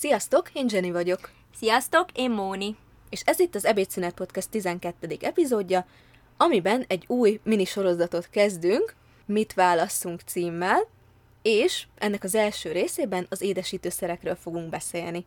Sziasztok, én Jenny vagyok. Sziasztok, én Móni. És ez itt az Ebédszünet Podcast 12. epizódja, amiben egy új mini sorozatot kezdünk, Mit válasszunk címmel, és ennek az első részében az édesítőszerekről fogunk beszélni.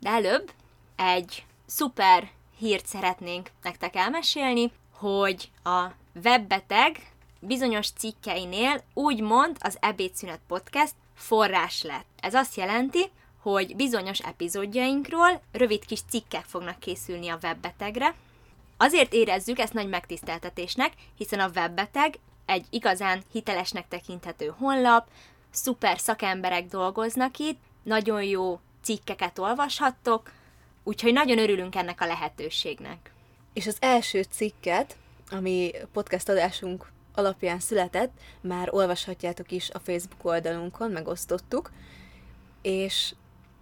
De előbb egy szuper hírt szeretnénk nektek elmesélni, hogy a webbeteg bizonyos cikkeinél úgymond az Ebédszünet Podcast forrás lett. Ez azt jelenti, hogy bizonyos epizódjainkról rövid kis cikkek fognak készülni a webbetegre. Azért érezzük ezt nagy megtiszteltetésnek, hiszen a webbeteg egy igazán hitelesnek tekinthető honlap, szuper szakemberek dolgoznak itt, nagyon jó cikkeket olvashattok, úgyhogy nagyon örülünk ennek a lehetőségnek. És az első cikket, ami podcast adásunk alapján született, már olvashatjátok is a Facebook oldalunkon, megosztottuk, és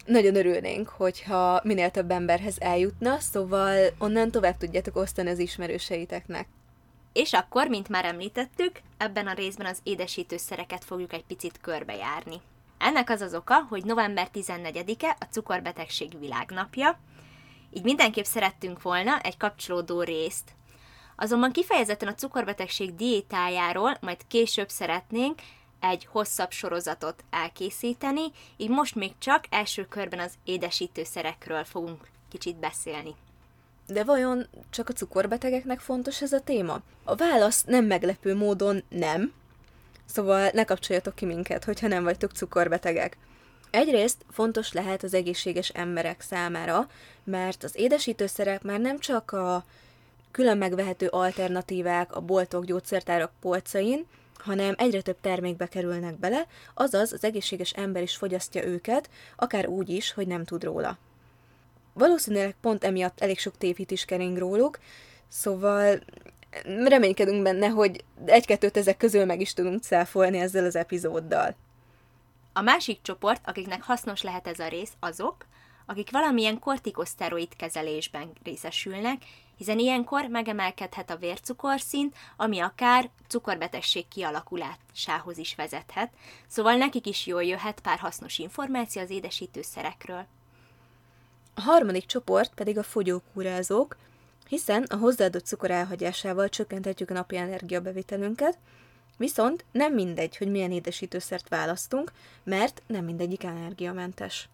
nagyon örülnénk, hogyha minél több emberhez eljutna, szóval onnan tovább tudjátok osztani az ismerőseiteknek. És akkor, mint már említettük, ebben a részben az édesítőszereket fogjuk egy picit körbejárni. Ennek az az oka, hogy november 14-e a cukorbetegség világnapja, így mindenképp szerettünk volna egy kapcsolódó részt. Azonban kifejezetten a cukorbetegség diétájáról majd később szeretnénk egy hosszabb sorozatot elkészíteni, így most még csak első körben az édesítőszerekről fogunk kicsit beszélni. De vajon csak a cukorbetegeknek fontos ez a téma? A válasz nem meglepő módon nem. Szóval ne kapcsoljatok ki minket, hogyha nem vagytok cukorbetegek. Egyrészt fontos lehet az egészséges emberek számára, mert az édesítőszerek már nem csak a külön megvehető alternatívák a boltok, gyógyszertárak polcain, hanem egyre több termékbe kerülnek bele, azaz az egészséges ember is fogyasztja őket, akár úgy is, hogy nem tud róla. Valószínűleg pont emiatt elég sok tévhit is kering róluk, szóval reménykedünk benne, hogy egy-kettőt ezek közül meg is tudunk cáfolni ezzel az epizóddal. A másik csoport, akiknek hasznos lehet ez a rész, azok, akik valamilyen kortikoszteroid kezelésben részesülnek, hiszen ilyenkor megemelkedhet a vércukorszint, ami akár cukorbetegség kialakulásához is vezethet, szóval nekik is jól jöhet pár hasznos információ az édesítőszerekről. A harmadik csoport pedig a fogyókúrázók, hiszen a hozzáadott cukor elhagyásával csökkenthetjük a napi energiabevitelünket, viszont nem mindegy, hogy milyen édesítőszert választunk, mert nem mindegyik energiamentes.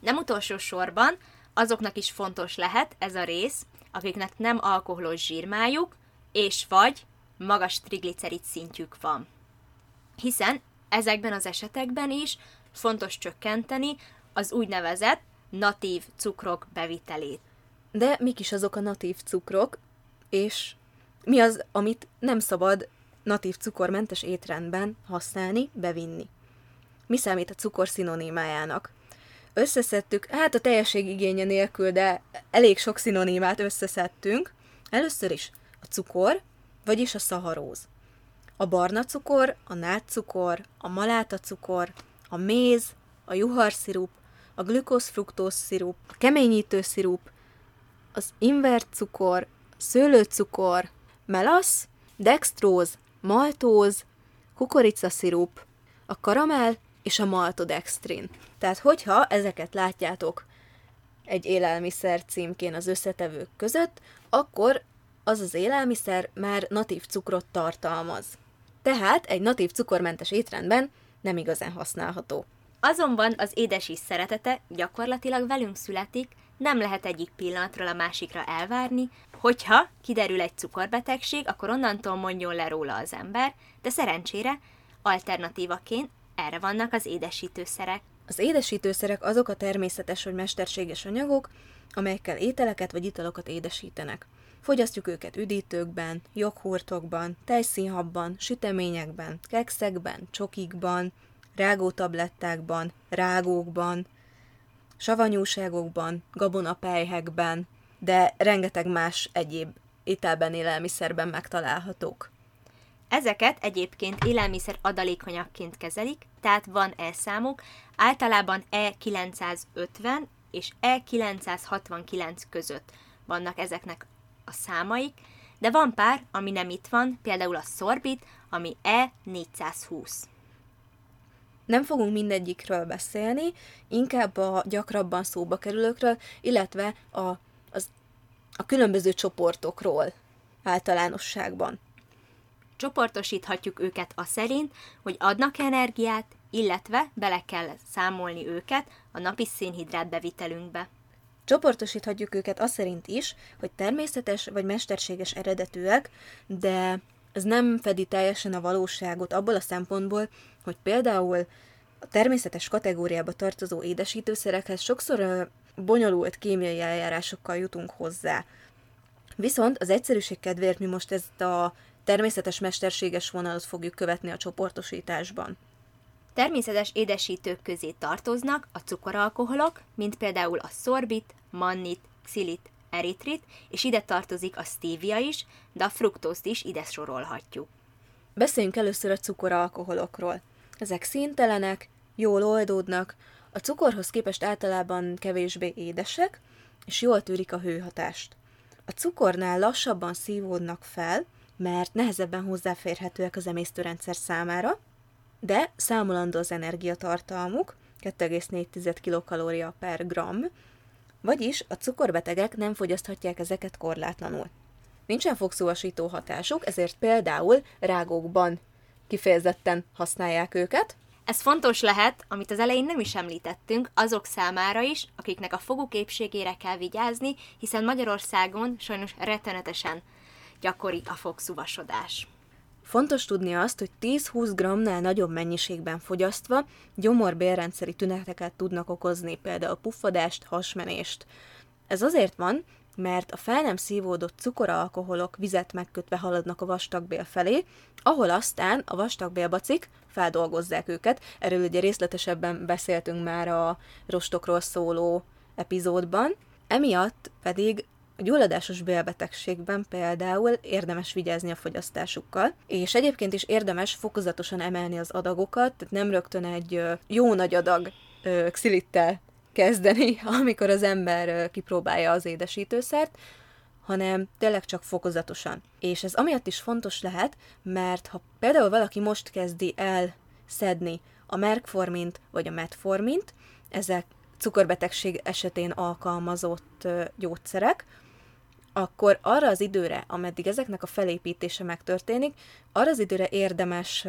Nem utolsó sorban azoknak is fontos lehet ez a rész, akiknek nem alkoholos zsírmájuk, és vagy magas triglicerid szintjük van. Hiszen ezekben az esetekben is fontos csökkenteni az úgynevezett natív cukrok bevitelét. De mik is azok a natív cukrok, és mi az, amit nem szabad natív cukormentes étrendben használni, bevinni? Mi számít a cukor szinonimájának? Összeszedtük, hát a teljesség igénye nélkül, de elég sok szinonimát összeszedtünk. Először is a cukor, vagyis a szaharóz. A barna cukor, a nátszukor, a maláta cukor, a méz, a juharszirup, a glükóz-fruktóz szirup, a keményítő szirup, az invert cukor, szőlőcukor, melasz, dextróz, maltóz, kukoricaszirup, a karamell és a maltodextrin. Tehát, hogyha ezeket látjátok egy élelmiszer címkén az összetevők között, akkor az az élelmiszer már natív cukrot tartalmaz. Tehát egy natív cukormentes étrendben nem igazán használható. Azonban az édesís szeretete gyakorlatilag velünk születik, nem lehet egyik pillanatról a másikra elvárni, hogyha kiderül egy cukorbetegség, akkor onnantól mondjon le róla az ember, de szerencsére alternatívaként erre vannak az édesítőszerek. Az édesítőszerek azok a természetes vagy mesterséges anyagok, amelyekkel ételeket vagy italokat édesítenek. Fogyasztjuk őket üdítőkben, joghurtokban, tejszínhabban, süteményekben, kekszekben, csokikban, rágótablettákban, rágókban, savanyúságokban, gabonapelyhekben, de rengeteg más egyéb ételben, élelmiszerben megtalálhatók. Ezeket egyébként élelmiszer adalékanyagként kezelik, tehát van E-számuk, általában E950 és E969 között vannak ezeknek a számaik, de van pár, ami nem itt van, például a szorbit, ami E420. Nem fogunk mindegyikről beszélni, inkább a gyakrabban szóba kerülőkről, illetve a, az, a különböző csoportokról általánosságban. Csoportosíthatjuk őket a szerint, hogy adnak energiát, illetve bele kell számolni őket a napi szénhidrát bevitelünkbe. Csoportosíthatjuk őket az szerint is, hogy természetes vagy mesterséges eredetűek, de ez nem fedi teljesen a valóságot abból a szempontból, hogy például a természetes kategóriába tartozó édesítőszerekhez sokszor bonyolult kémiai eljárásokkal jutunk hozzá. Viszont az egyszerűség kedvéért mi most ezt a természetes mesterséges vonalat fogjuk követni a csoportosításban. Természetes édesítők közé tartoznak a cukoralkoholok, mint például a szorbit, mannit, xilit, eritrit, és ide tartozik a stevia is, de a fruktózt is ide sorolhatjuk. Beszéljünk először a cukoralkoholokról. Ezek színtelenek, jól oldódnak, a cukorhoz képest általában kevésbé édesek, és jól tűrik a hőhatást. A cukornál lassabban szívódnak fel, mert nehezebben hozzáférhetőek az emésztőrendszer számára, de számolandó az energiatartalmuk, 2,4 kilokalória per gram, vagyis a cukorbetegek nem fogyaszthatják ezeket korlátlanul. Nincsen fogszóvasító hatásuk, ezért például rágókban kifejezetten használják őket. Ez fontos lehet, amit az elején nem is említettünk, azok számára is, akiknek a foguk épségére kell vigyázni, hiszen Magyarországon sajnos rettenetesen gyakori a fogszuvasodás. Fontos tudni azt, hogy 10-20 g-nál nagyobb mennyiségben fogyasztva gyomorbélrendszeri tüneteket tudnak okozni, például puffadást, hasmenést. Ez azért van, mert a fel nem szívódott cukoralkoholok vizet megkötve haladnak a vastagbél felé, ahol aztán a vastagbélbacik feldolgozzák őket. Erről ugye részletesebben beszéltünk már a rostokról szóló epizódban. Emiatt pedig a gyulladásos bélbetegségben például érdemes vigyázni a fogyasztásukkal, és egyébként is érdemes fokozatosan emelni az adagokat, tehát nem rögtön egy jó nagy adag xilittel kezdeni, amikor az ember kipróbálja az édesítőszert, hanem tényleg csak fokozatosan. És ez amiatt is fontos lehet, mert ha például valaki most kezdi el szedni a merkformint vagy a metformint, ezek cukorbetegség esetén alkalmazott gyógyszerek, akkor arra az időre, ameddig ezeknek a felépítése megtörténik, arra az időre érdemes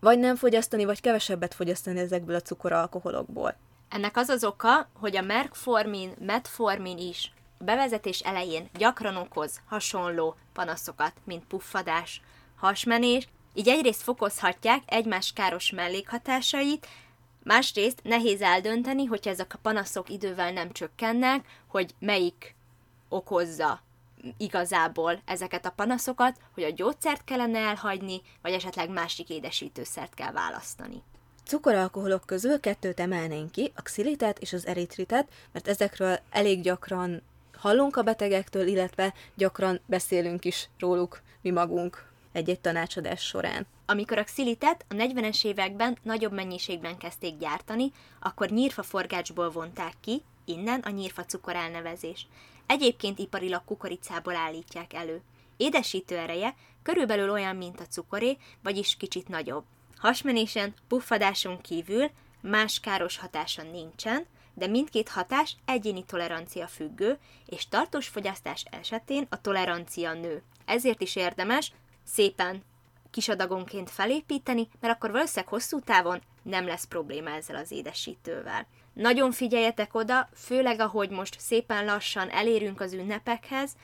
vagy nem fogyasztani, vagy kevesebbet fogyasztani ezekből a cukoralkoholokból. Ennek az az oka, hogy a merkformin, metformin is bevezetés elején gyakran okoz hasonló panaszokat, mint puffadás, hasmenés, így egyrészt fokozhatják egymás káros mellékhatásait, másrészt nehéz eldönteni, hogyha ezek a panaszok idővel nem csökkennek, hogy melyik okozza igazából ezeket a panaszokat, hogy a gyógyszert kellene elhagyni, vagy esetleg másik édesítőszert kell választani. Cukoralkoholok közül kettőt emelnénk ki, a xilitet és az eritritet, mert ezekről elég gyakran hallunk a betegektől, illetve gyakran beszélünk is róluk mi magunk egy-egy tanácsadás során. Amikor a xilitet a 40-es években nagyobb mennyiségben kezdték gyártani, akkor nyírfaforgácsból vonták ki, innen a nyírfa cukor elnevezés. Egyébként iparilag kukoricából állítják elő. Édesítő ereje körülbelül olyan, mint a cukoré, vagyis kicsit nagyobb. Hasmenésen, puffadáson kívül más káros hatása nincsen, de mindkét hatás egyéni tolerancia függő, és tartós fogyasztás esetén a tolerancia nő. Ezért is érdemes szépen kis adagonként felépíteni, mert akkor valószínűleg hosszú távon nem lesz probléma ezzel az édesítővel. Nagyon figyeljetek oda, főleg ahogy most szépen lassan elérünk az ünnepekhez,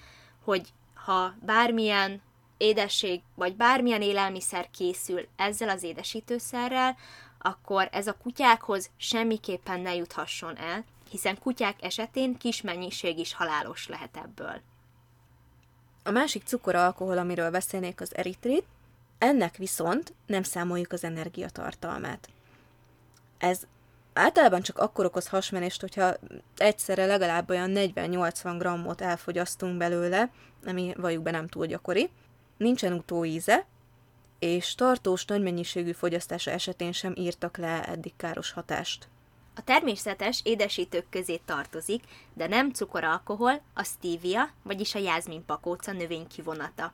hogy ha bármilyen édesség, vagy bármilyen élelmiszer készül ezzel az édesítőszerrel, akkor ez a kutyákhoz semmiképpen ne juthasson el, hiszen kutyák esetén kis mennyiség is halálos lehet ebből. A másik cukoralkohol, amiről beszélnék, az eritrit, ennek viszont nem számoljuk az energiatartalmát. Ez általában csak akkor okoz hasmenést, hogyha egyszerre legalább olyan 40-80 grammot elfogyasztunk belőle, ami valljuk be nem túl gyakori. Nincsen utóíze, és tartós nagy mennyiségű fogyasztása esetén sem írtak le eddig káros hatást. A természetes édesítők közé tartozik, de nem cukoralkohol, a stevia, vagyis a jázminpakóca növénykivonata.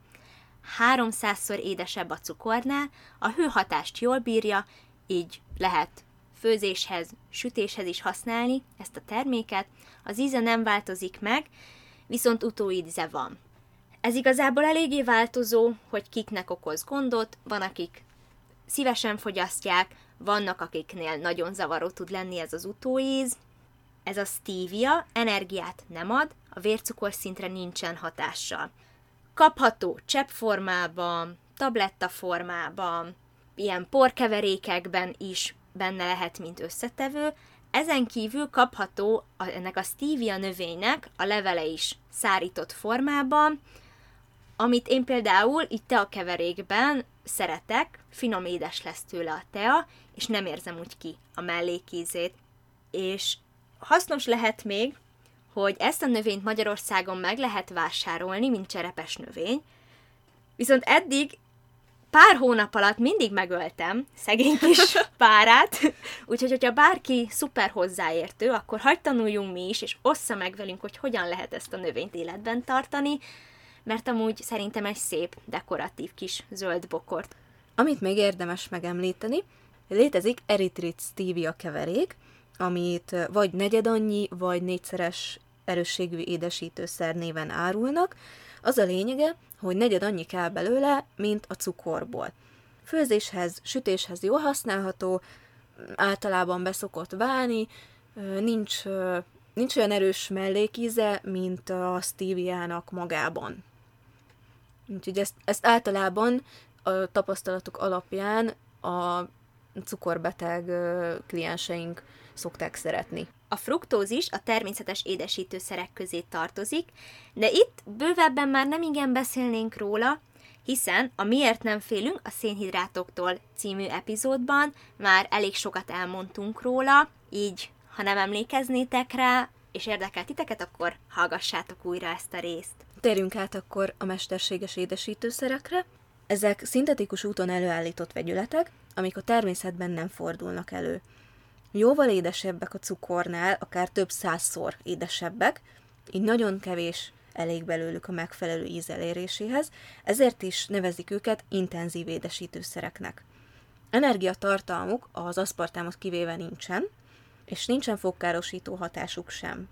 300-szor édesebb a cukornál, a hőhatást jól bírja, így lehet főzéshez, sütéshez is használni ezt a terméket. Az íze nem változik meg, viszont utóíze van. Ez igazából eléggé változó, hogy kiknek okoz gondot, van akik szívesen fogyasztják, vannak akiknél nagyon zavaró tud lenni ez az utóíz. Ez a stevia energiát nem ad, a vércukor szintre nincsen hatással. Kapható cseppformában, tabletta formában, ilyen porkeverékekben is benne lehet, mint összetevő. Ezen kívül kapható a, ennek a stevia növénynek a levele is szárított formában, amit én például itt a keverékben szeretek, finom édes lesz tőle a tea, és nem érzem úgy ki a mellékízét. És hasznos lehet még, hogy ezt a növényt Magyarországon meg lehet vásárolni, mint cserepes növény, viszont eddig pár hónap alatt mindig megöltem szegény kis párát, úgyhogy, hogyha bárki szuper hozzáértő, akkor hagyd tanuljunk mi is, és ossza meg velünk, hogy hogyan lehet ezt a növényt életben tartani, mert amúgy szerintem egy szép, dekoratív kis zöld bokort. Amit még érdemes megemlíteni, létezik eritrit stevia keverék, amit vagy negyed annyi, vagy négyszeres erősségű édesítőszer néven árulnak. Az a lényege, hogy negyed annyi kell belőle, mint a cukorból. Főzéshez, sütéshez jól használható, általában beszokott válni, nincs, nincs olyan erős mellékíze, mint a steviának magában. Úgyhogy ezt, ezt általában a tapasztalatok alapján a cukorbeteg klienseink szokták szeretni. A fruktózis a természetes édesítőszerek közé tartozik, de itt bővebben már nem igen beszélnénk róla, hiszen a Miért nem félünk a szénhidrátoktól című epizódban már elég sokat elmondtunk róla, így ha nem emlékeznétek rá, és érdekel titeket, akkor hallgassátok újra ezt a részt. Térjünk át akkor a mesterséges édesítőszerekre. Ezek szintetikus úton előállított vegyületek, amik a természetben nem fordulnak elő. Jóval édesebbek a cukornál, akár több százszor édesebbek, így nagyon kevés elég belőlük a megfelelő íz eléréséhez, ezért is nevezik őket intenzív édesítőszereknek. Energiatartalmuk az aszpartámot kivéve nincsen, és nincsen fogkárosító hatásuk sem.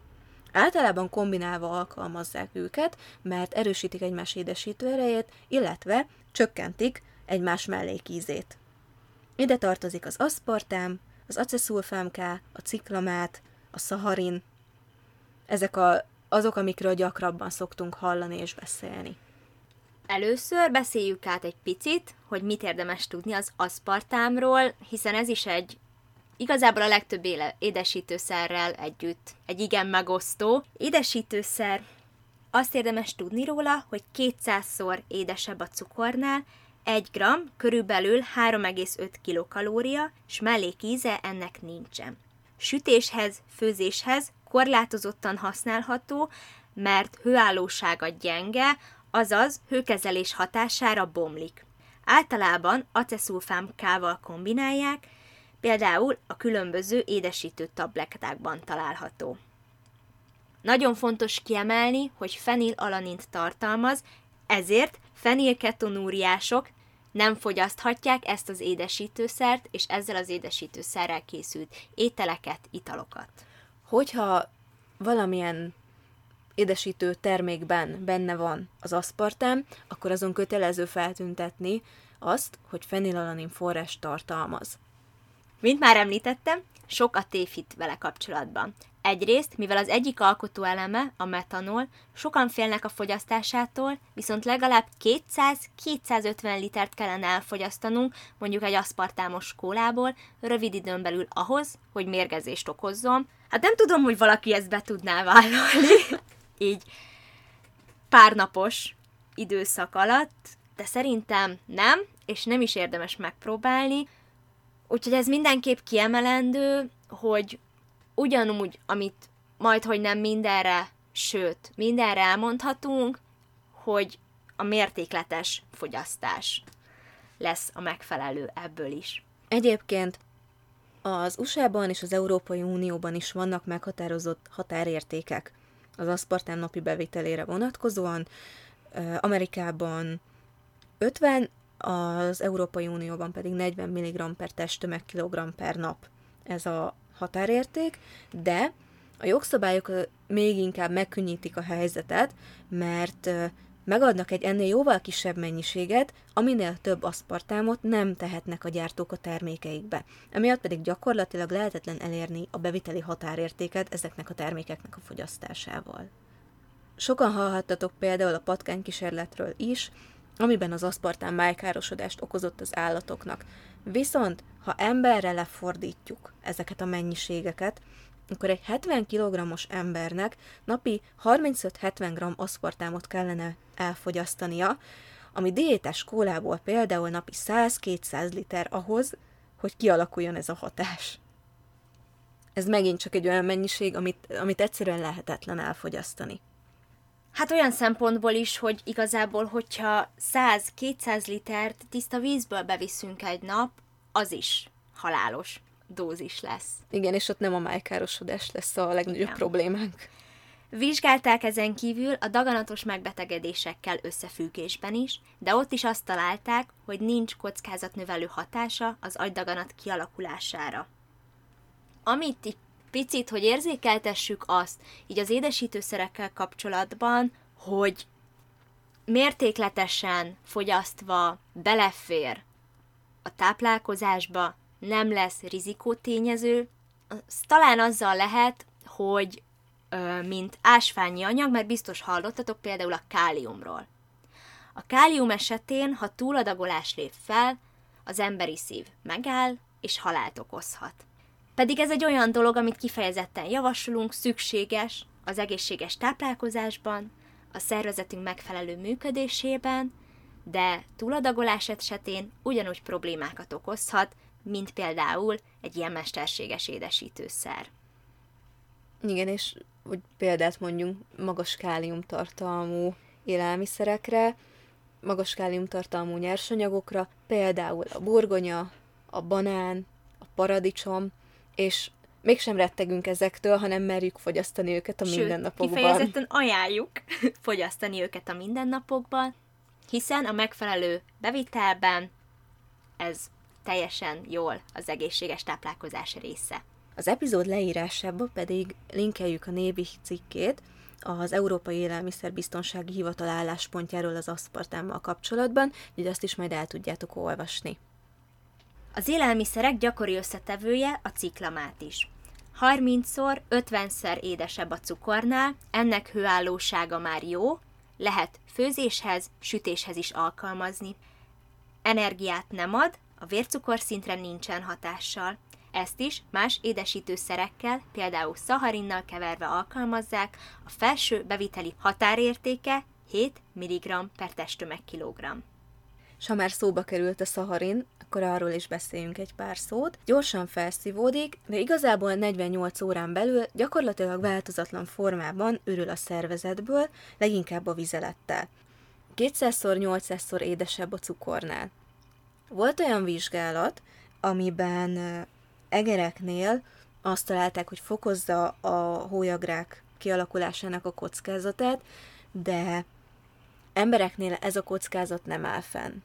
Általában kombinálva alkalmazzák őket, mert erősítik egymás édesítő erejét, illetve csökkentik egymás mellékízét. Ide tartozik az aszpartám, az aceszulfámká, a ciklamát, a szaharin. Ezek a, azok, amikről gyakrabban szoktunk hallani és beszélni. Először beszéljük át egy picit, hogy mit érdemes tudni az aszpartámról, hiszen ez is egy igazából a legtöbb éle, édesítőszerrel együtt egy igen megosztó. Édesítőszer azt érdemes tudni róla, hogy 200-szor édesebb a cukornál, 1 g körülbelül 3,5 kilokalória, és mellékíze ennek nincsen. Sütéshez, főzéshez korlátozottan használható, mert hőállósága gyenge, azaz hőkezelés hatására bomlik. Általában aceszulfámkával kombinálják, például a különböző édesítő tablettákban található. Nagyon fontos kiemelni, hogy fenilalanint tartalmaz, ezért fenilketonúriások nem fogyaszthatják ezt az édesítőszert, és ezzel az édesítőszerrel készült ételeket, italokat. Hogyha valamilyen édesítő termékben benne van az aszpartám, akkor azon kötelező feltüntetni azt, hogy fenilalanin forrás tartalmaz. Mint már említettem, sok a tévhit vele kapcsolatban. Egyrészt, mivel az egyik alkotó eleme, a metanol, sokan félnek a fogyasztásától, viszont legalább 200-250 litert kellene elfogyasztanunk, mondjuk egy aszpartámos kólából, rövid időn belül ahhoz, hogy mérgezést okozzon. Hát nem tudom, hogy valaki ezt be tudná vállalni, így pár napos időszak alatt, de szerintem nem, és nem is érdemes megpróbálni, Úgyhogy ez mindenképp kiemelendő, hogy ugyanúgy, amit majd, hogy nem mindenre, sőt, mindenre elmondhatunk, hogy a mértékletes fogyasztás lesz a megfelelő ebből is. Egyébként az USA-ban és az Európai Unióban is vannak meghatározott határértékek az aszpartán napi bevételére vonatkozóan. Amerikában 50 az Európai Unióban pedig 40 mg per testtömeg kilogramm per nap ez a határérték, de a jogszabályok még inkább megkönnyítik a helyzetet, mert megadnak egy ennél jóval kisebb mennyiséget, aminél több aszpartámot nem tehetnek a gyártók a termékeikbe. Emiatt pedig gyakorlatilag lehetetlen elérni a beviteli határértéket ezeknek a termékeknek a fogyasztásával. Sokan hallhattatok például a patkánykísérletről is, amiben az aszpartán májkárosodást okozott az állatoknak. Viszont, ha emberre lefordítjuk ezeket a mennyiségeket, akkor egy 70 kg-os embernek napi 35-70 g aszpartámot kellene elfogyasztania, ami diétás kólából például napi 100-200 liter ahhoz, hogy kialakuljon ez a hatás. Ez megint csak egy olyan mennyiség, amit, amit egyszerűen lehetetlen elfogyasztani. Hát olyan szempontból is, hogy igazából, hogyha 100-200 litert tiszta vízből beviszünk egy nap, az is halálos dózis lesz. Igen, és ott nem a májkárosodás lesz a legnagyobb Igen. problémánk. Vizsgálták ezen kívül a daganatos megbetegedésekkel összefüggésben is, de ott is azt találták, hogy nincs kockázatnövelő hatása az agydaganat kialakulására. Amit itt picit, hogy érzékeltessük azt, így az édesítőszerekkel kapcsolatban, hogy mértékletesen fogyasztva belefér a táplálkozásba, nem lesz rizikótényező, az talán azzal lehet, hogy mint ásványi anyag, mert biztos hallottatok például a káliumról. A kálium esetén, ha túladagolás lép fel, az emberi szív megáll, és halált okozhat. Pedig ez egy olyan dolog, amit kifejezetten javasolunk, szükséges az egészséges táplálkozásban, a szervezetünk megfelelő működésében, de túladagolás esetén ugyanúgy problémákat okozhat, mint például egy ilyen mesterséges édesítőszer. Igen, és hogy példát mondjunk magas káliumtartalmú élelmiszerekre, magas káliumtartalmú nyersanyagokra, például a burgonya, a banán, a paradicsom, és mégsem rettegünk ezektől, hanem merjük fogyasztani őket a Sőt, mindennapokban. kifejezetten ajánljuk fogyasztani őket a mindennapokban, hiszen a megfelelő bevitelben ez teljesen jól az egészséges táplálkozás része. Az epizód leírásába pedig linkeljük a Nébi cikkét, az Európai Élelmiszerbiztonsági Hivatal álláspontjáról az aszpartámmal kapcsolatban, így azt is majd el tudjátok olvasni. Az élelmiszerek gyakori összetevője a ciklamát is. 30-szor, 50-szer édesebb a cukornál, ennek hőállósága már jó, lehet főzéshez, sütéshez is alkalmazni. Energiát nem ad, a vércukorszintre nincsen hatással. Ezt is más édesítőszerekkel, például szaharinnal keverve alkalmazzák, a felső beviteli határértéke 7 mg per testtömeg kilogramm. És ha már szóba került a szaharin, akkor arról is beszéljünk egy pár szót. Gyorsan felszívódik, de igazából 48 órán belül gyakorlatilag változatlan formában ürül a szervezetből, leginkább a vizelettel. 200-800-szor édesebb a cukornál. Volt olyan vizsgálat, amiben egereknél azt találták, hogy fokozza a hólyagrák kialakulásának a kockázatát, de embereknél ez a kockázat nem áll fenn.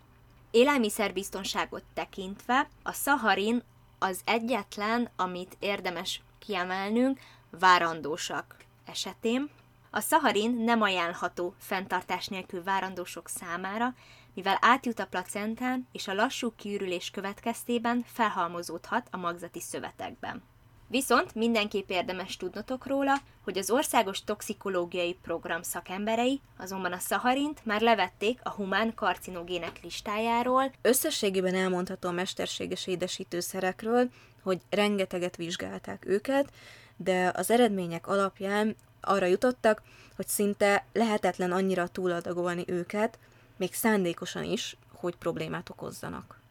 Élelmiszerbiztonságot tekintve a szaharin az egyetlen, amit érdemes kiemelnünk, várandósak esetén. A szaharin nem ajánlható fenntartás nélkül várandósok számára, mivel átjut a placentán, és a lassú kiürülés következtében felhalmozódhat a magzati szövetekben. Viszont mindenképp érdemes tudnotok róla, hogy az Országos Toxikológiai Program szakemberei azonban a szaharint már levették a humán karcinogének listájáról. Összességében elmondható a mesterséges édesítőszerekről, hogy rengeteget vizsgálták őket, de az eredmények alapján arra jutottak, hogy szinte lehetetlen annyira túladagolni őket, még szándékosan is, hogy problémát okozzanak.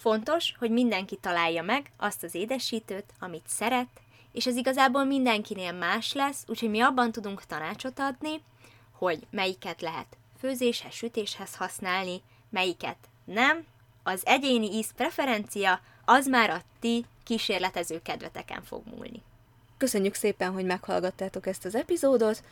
Fontos, hogy mindenki találja meg azt az édesítőt, amit szeret, és ez igazából mindenkinél más lesz, úgyhogy mi abban tudunk tanácsot adni, hogy melyiket lehet főzéshez, sütéshez használni, melyiket nem. Az egyéni íz preferencia az már a ti kísérletező kedveteken fog múlni. Köszönjük szépen, hogy meghallgattátok ezt az epizódot,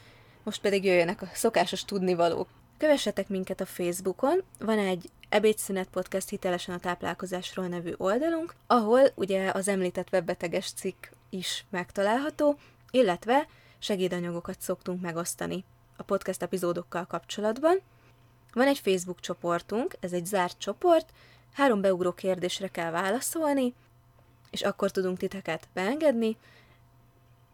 most pedig jöjjenek a szokásos tudnivalók. Kövessetek minket a Facebookon, van egy Ebédszünet Podcast hitelesen a táplálkozásról nevű oldalunk, ahol ugye az említett webbeteges cikk is megtalálható, illetve segédanyagokat szoktunk megosztani a podcast epizódokkal kapcsolatban. Van egy Facebook csoportunk, ez egy zárt csoport, három beugró kérdésre kell válaszolni, és akkor tudunk titeket beengedni.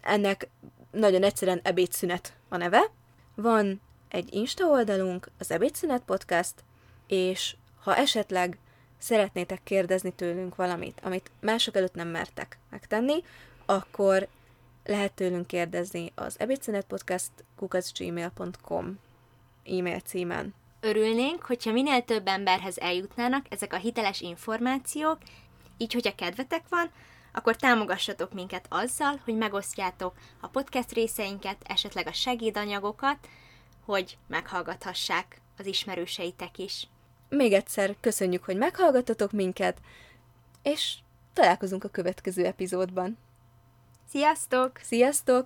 Ennek nagyon egyszerűen ebédszünet a neve. Van egy Insta oldalunk, az Ebédszünet Podcast, és ha esetleg szeretnétek kérdezni tőlünk valamit, amit mások előtt nem mertek megtenni, akkor lehet tőlünk kérdezni az ebédszünetpodcast kukacgmail.com e-mail címen. Örülnénk, hogyha minél több emberhez eljutnának ezek a hiteles információk, így, hogyha kedvetek van, akkor támogassatok minket azzal, hogy megosztjátok a podcast részeinket, esetleg a segédanyagokat, hogy meghallgathassák az ismerőseitek is. Még egyszer köszönjük, hogy meghallgattatok minket, és találkozunk a következő epizódban. Sziasztok! Sziasztok!